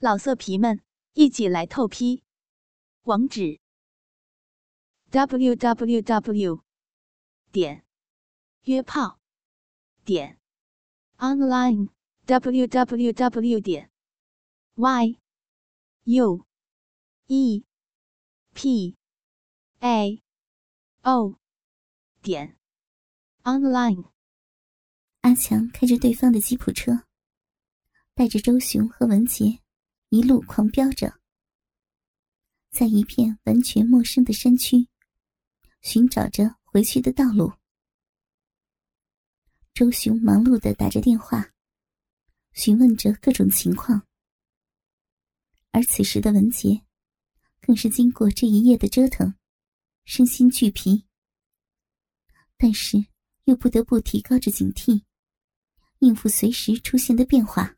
老色皮们，一起来透批！网址：w w w 点约炮点 online w w w 点 y u e p a o 点 online。阿强开着对方的吉普车，带着周雄和文杰。一路狂飙着，在一片完全陌生的山区，寻找着回去的道路。周雄忙碌的打着电话，询问着各种情况。而此时的文杰，更是经过这一夜的折腾，身心俱疲，但是又不得不提高着警惕，应付随时出现的变化。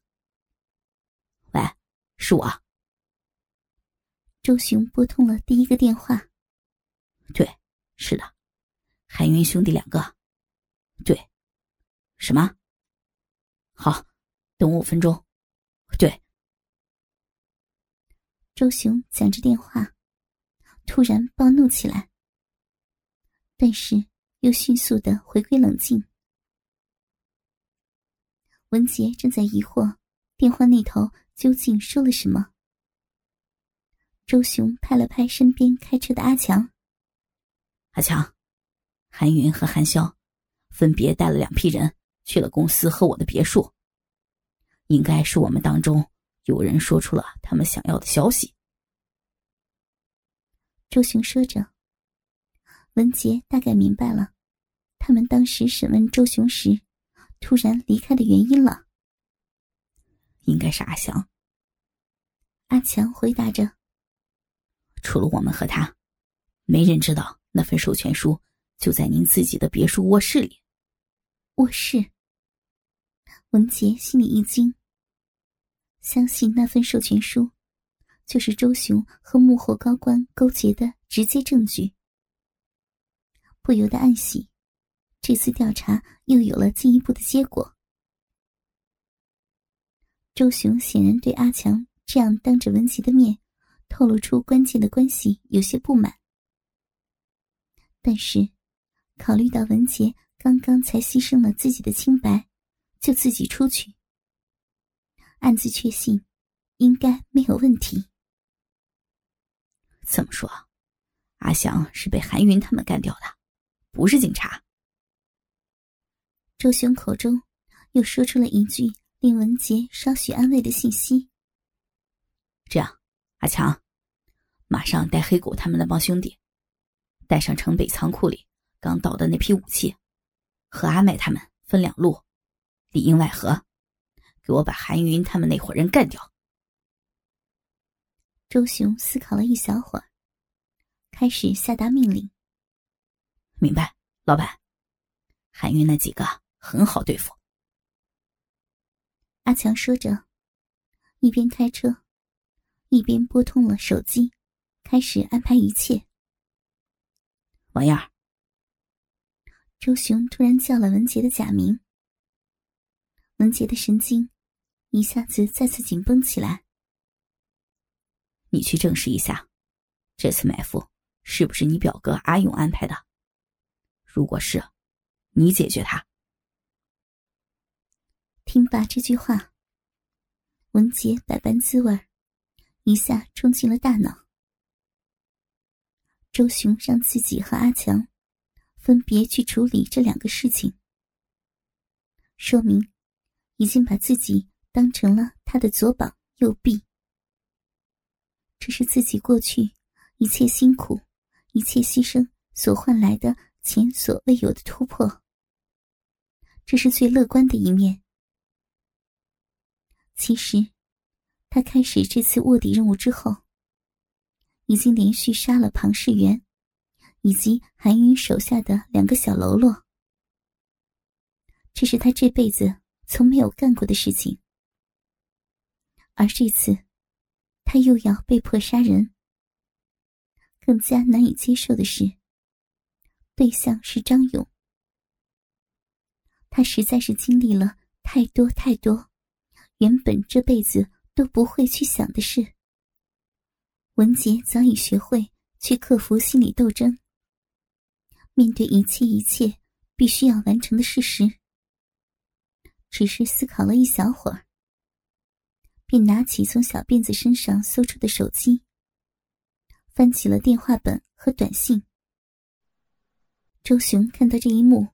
是我。周雄拨通了第一个电话。对，是的，韩云兄弟两个。对，什么？好，等我五分钟。对。周雄讲着电话，突然暴怒起来，但是又迅速的回归冷静。文杰正在疑惑电话那头。究竟说了什么？周雄拍了拍身边开车的阿强。阿强，韩云和韩潇分别带了两批人去了公司和我的别墅。应该是我们当中有人说出了他们想要的消息。周雄说着，文杰大概明白了，他们当时审问周雄时突然离开的原因了。应该是阿翔。阿强回答着：“除了我们和他，没人知道那份授权书就在您自己的别墅卧室里。”卧室。文杰心里一惊，相信那份授权书就是周雄和幕后高官勾结的直接证据，不由得暗喜，这次调查又有了进一步的结果。周雄显然对阿强。这样当着文杰的面透露出关键的关系，有些不满。但是，考虑到文杰刚刚才牺牲了自己的清白，就自己出去，暗自确信应该没有问题。怎么说？阿翔是被韩云他们干掉的，不是警察。周雄口中又说出了一句令文杰稍许安慰的信息。这样，阿强，马上带黑狗他们那帮兄弟，带上城北仓库里刚到的那批武器，和阿麦他们分两路，里应外合，给我把韩云他们那伙人干掉。周雄思考了一小会儿，开始下达命令。明白，老板。韩云那几个很好对付。阿强说着，一边开车。一边拨通了手机，开始安排一切。王燕儿，周雄突然叫了文杰的假名。文杰的神经一下子再次紧绷起来。你去证实一下，这次埋伏是不是你表哥阿勇安排的？如果是，你解决他。听罢这句话，文杰百般滋味一下冲进了大脑。周雄让自己和阿强分别去处理这两个事情，说明已经把自己当成了他的左膀右臂。这是自己过去一切辛苦、一切牺牲所换来的前所未有的突破。这是最乐观的一面。其实。他开始这次卧底任务之后，已经连续杀了庞世元以及韩云手下的两个小喽啰。这是他这辈子从没有干过的事情，而这次他又要被迫杀人。更加难以接受的是，对象是张勇。他实在是经历了太多太多，原本这辈子。都不会去想的事。文杰早已学会去克服心理斗争，面对一切一切必须要完成的事实。只是思考了一小会儿，便拿起从小辫子身上搜出的手机，翻起了电话本和短信。周雄看到这一幕，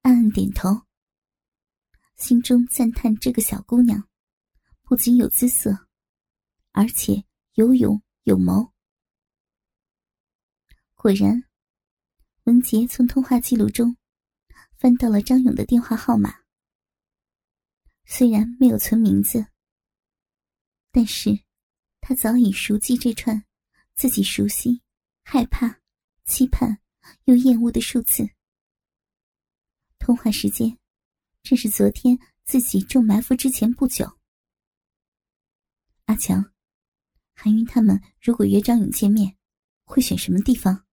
暗暗点头，心中赞叹这个小姑娘不仅有姿色，而且有勇有谋。果然，文杰从通话记录中翻到了张勇的电话号码，虽然没有存名字，但是他早已熟记这串自己熟悉、害怕、期盼。又厌恶的数字。通话时间正是昨天自己中埋伏之前不久。阿强，韩云他们如果约张勇见面，会选什么地方？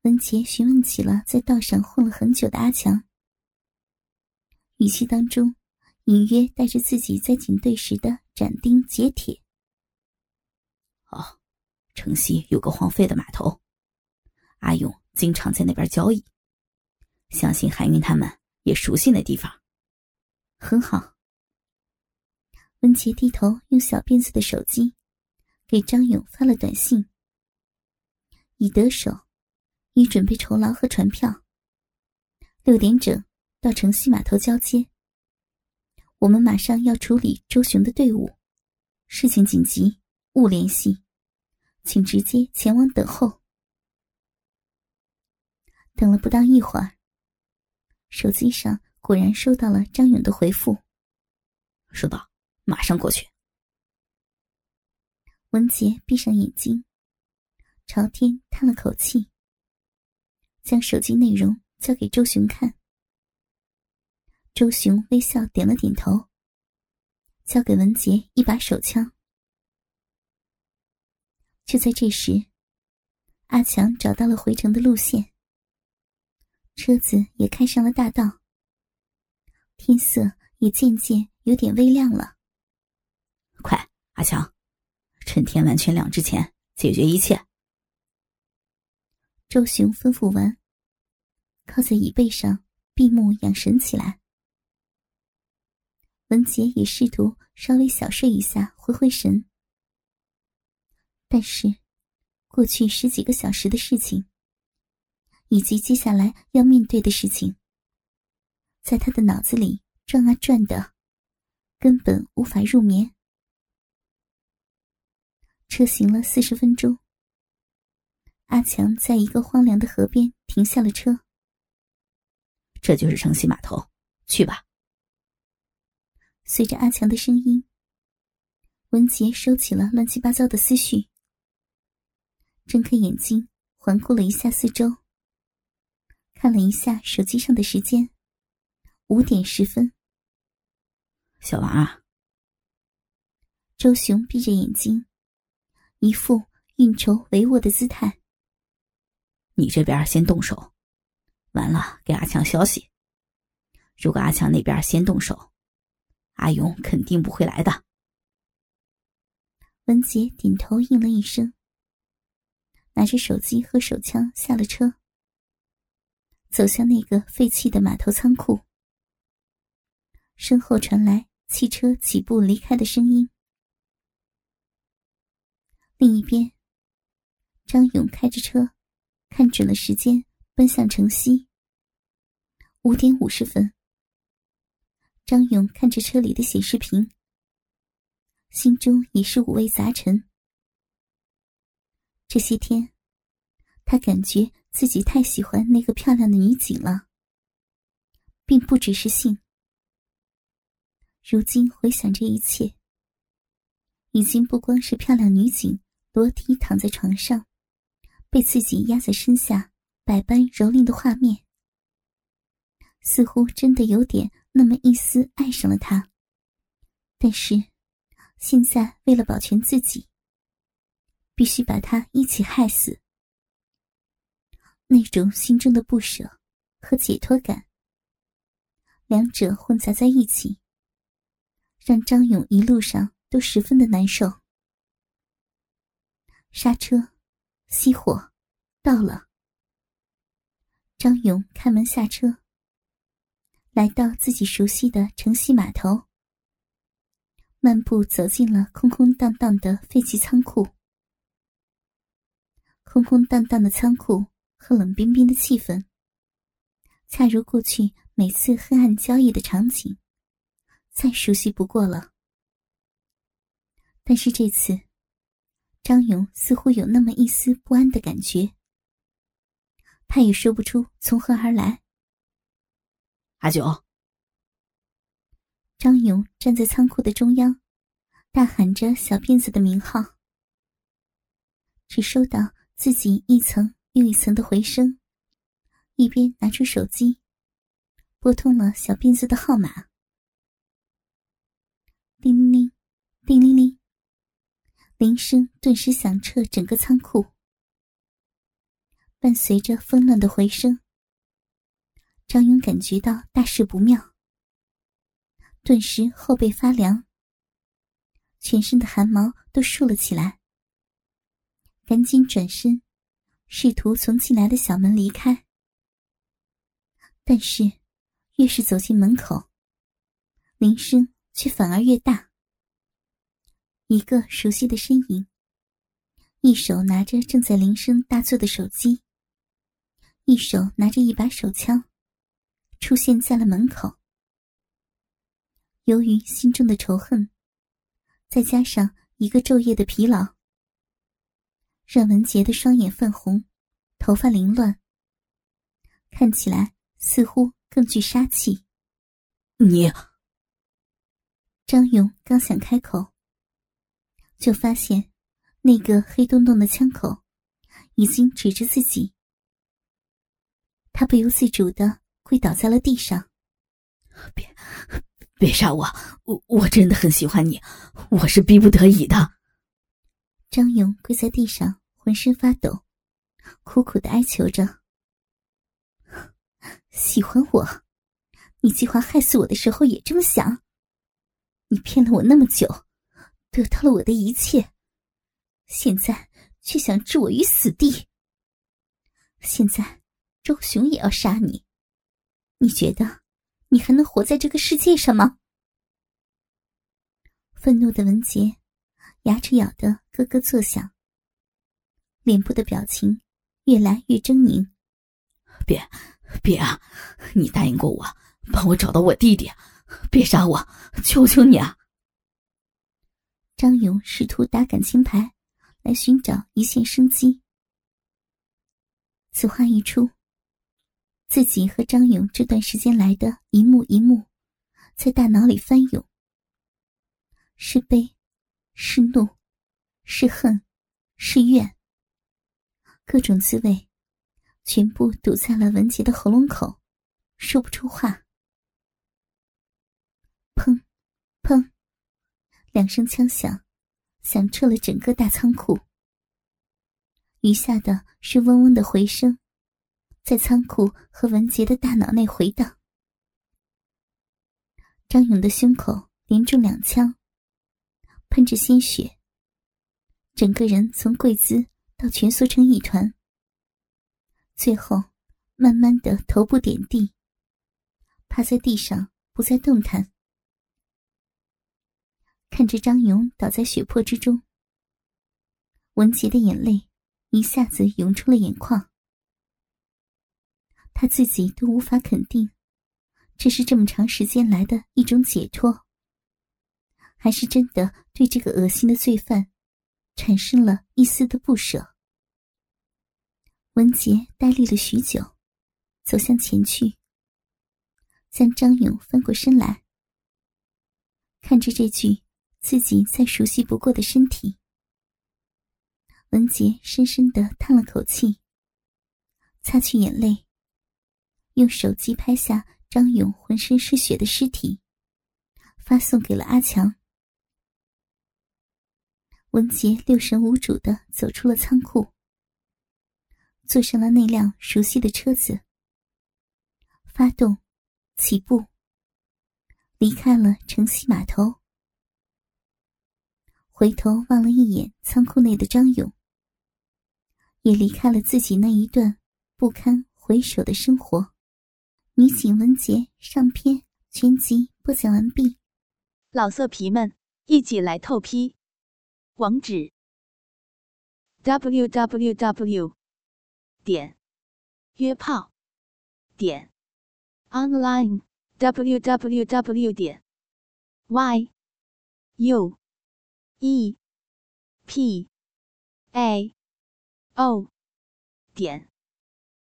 文杰询问起了在道上混了很久的阿强，语气当中隐约带着自己在警队时的斩钉截铁。哦，城西有个荒废的码头。阿勇经常在那边交易，相信韩云他们也熟悉那地方。很好。文杰低头用小辫子的手机给张勇发了短信：“已得手，已准备酬劳和船票。六点整到城西码头交接。我们马上要处理周雄的队伍，事情紧急，勿联系，请直接前往等候。”等了不到一会儿，手机上果然收到了张勇的回复：“收到，马上过去。”文杰闭上眼睛，朝天叹了口气，将手机内容交给周雄看。周雄微笑点了点头，交给文杰一把手枪。就在这时，阿强找到了回城的路线。车子也开上了大道，天色也渐渐有点微亮了。快，阿强，趁天完全亮之前解决一切。周雄吩咐完，靠在椅背上闭目养神起来。文杰也试图稍微小睡一下，回回神。但是，过去十几个小时的事情。以及接下来要面对的事情，在他的脑子里转啊转的，根本无法入眠。车行了四十分钟，阿强在一个荒凉的河边停下了车。这就是城西码头，去吧。随着阿强的声音，文杰收起了乱七八糟的思绪，睁开眼睛，环顾了一下四周。看了一下手机上的时间，五点十分。小王啊，周雄闭着眼睛，一副运筹帷幄的姿态。你这边先动手，完了给阿强消息。如果阿强那边先动手，阿勇肯定不会来的。文杰点头应了一声，拿着手机和手枪下了车。走向那个废弃的码头仓库，身后传来汽车起步离开的声音。另一边，张勇开着车，看准了时间，奔向城西。五点五十分。张勇看着车里的显示屏，心中也是五味杂陈。这些天，他感觉。自己太喜欢那个漂亮的女警了，并不只是性。如今回想这一切，已经不光是漂亮女警裸体躺在床上，被自己压在身下百般蹂躏的画面，似乎真的有点那么一丝爱上了他。但是，现在为了保全自己，必须把他一起害死。那种心中的不舍和解脱感，两者混杂在一起，让张勇一路上都十分的难受。刹车，熄火，到了。张勇开门下车，来到自己熟悉的城西码头，漫步走进了空空荡荡的废弃仓库。空空荡荡的仓库和冷冰冰的气氛，恰如过去每次黑暗交易的场景，再熟悉不过了。但是这次，张勇似乎有那么一丝不安的感觉。他也说不出从何而来。阿九，张勇站在仓库的中央，大喊着小辫子的名号。只收到自己一层又一层的回声，一边拿出手机，拨通了小辫子的号码。叮铃铃，叮铃铃，铃声顿时响彻整个仓库。伴随着纷乱的回声，张勇感觉到大事不妙，顿时后背发凉，全身的汗毛都竖了起来。赶紧转身，试图从进来的小门离开，但是越是走进门口，铃声却反而越大。一个熟悉的身影，一手拿着正在铃声大作的手机。一手拿着一把手枪，出现在了门口。由于心中的仇恨，再加上一个昼夜的疲劳，让文杰的双眼泛红，头发凌乱，看起来似乎更具杀气。你，张勇刚想开口，就发现那个黑洞洞的枪口已经指着自己。他不由自主的跪倒在了地上。别，别杀我！我我真的很喜欢你，我是逼不得已的。张勇跪在地上，浑身发抖，苦苦的哀求着：“喜欢我？你计划害死我的时候也这么想？你骗了我那么久，得到了我的一切，现在却想置我于死地。现在。”周雄也要杀你，你觉得你还能活在这个世界上吗？愤怒的文杰牙齿咬得咯咯作响，脸部的表情越来越狰狞。别，别啊！你答应过我，帮我找到我弟弟，别杀我，求求你啊！张勇试图打感情牌，来寻找一线生机。此话一出。自己和张勇这段时间来的一幕一幕，在大脑里翻涌。是悲，是怒，是恨，是怨。各种滋味，全部堵在了文杰的喉咙口，说不出话。砰，砰，两声枪响，响彻了整个大仓库。余下的是嗡嗡的回声。在仓库和文杰的大脑内回荡，张勇的胸口连中两枪，喷着鲜血，整个人从跪姿到蜷缩成一团，最后慢慢的头部点地，趴在地上不再动弹。看着张勇倒在血泊之中，文杰的眼泪一下子涌出了眼眶。他自己都无法肯定，这是这么长时间来的一种解脱，还是真的对这个恶心的罪犯产生了一丝的不舍。文杰呆立了许久，走向前去，将张勇翻过身来，看着这具自己再熟悉不过的身体，文杰深深的叹了口气，擦去眼泪。用手机拍下张勇浑身是血的尸体，发送给了阿强。文杰六神无主的走出了仓库，坐上了那辆熟悉的车子，发动，起步，离开了城西码头。回头望了一眼仓库内的张勇，也离开了自己那一段不堪回首的生活。女警文杰上篇全集播讲完毕。老色皮们，一起来透批！网址：w w w. 点约炮点 online w w w. 点 y u e p a o 点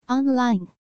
online。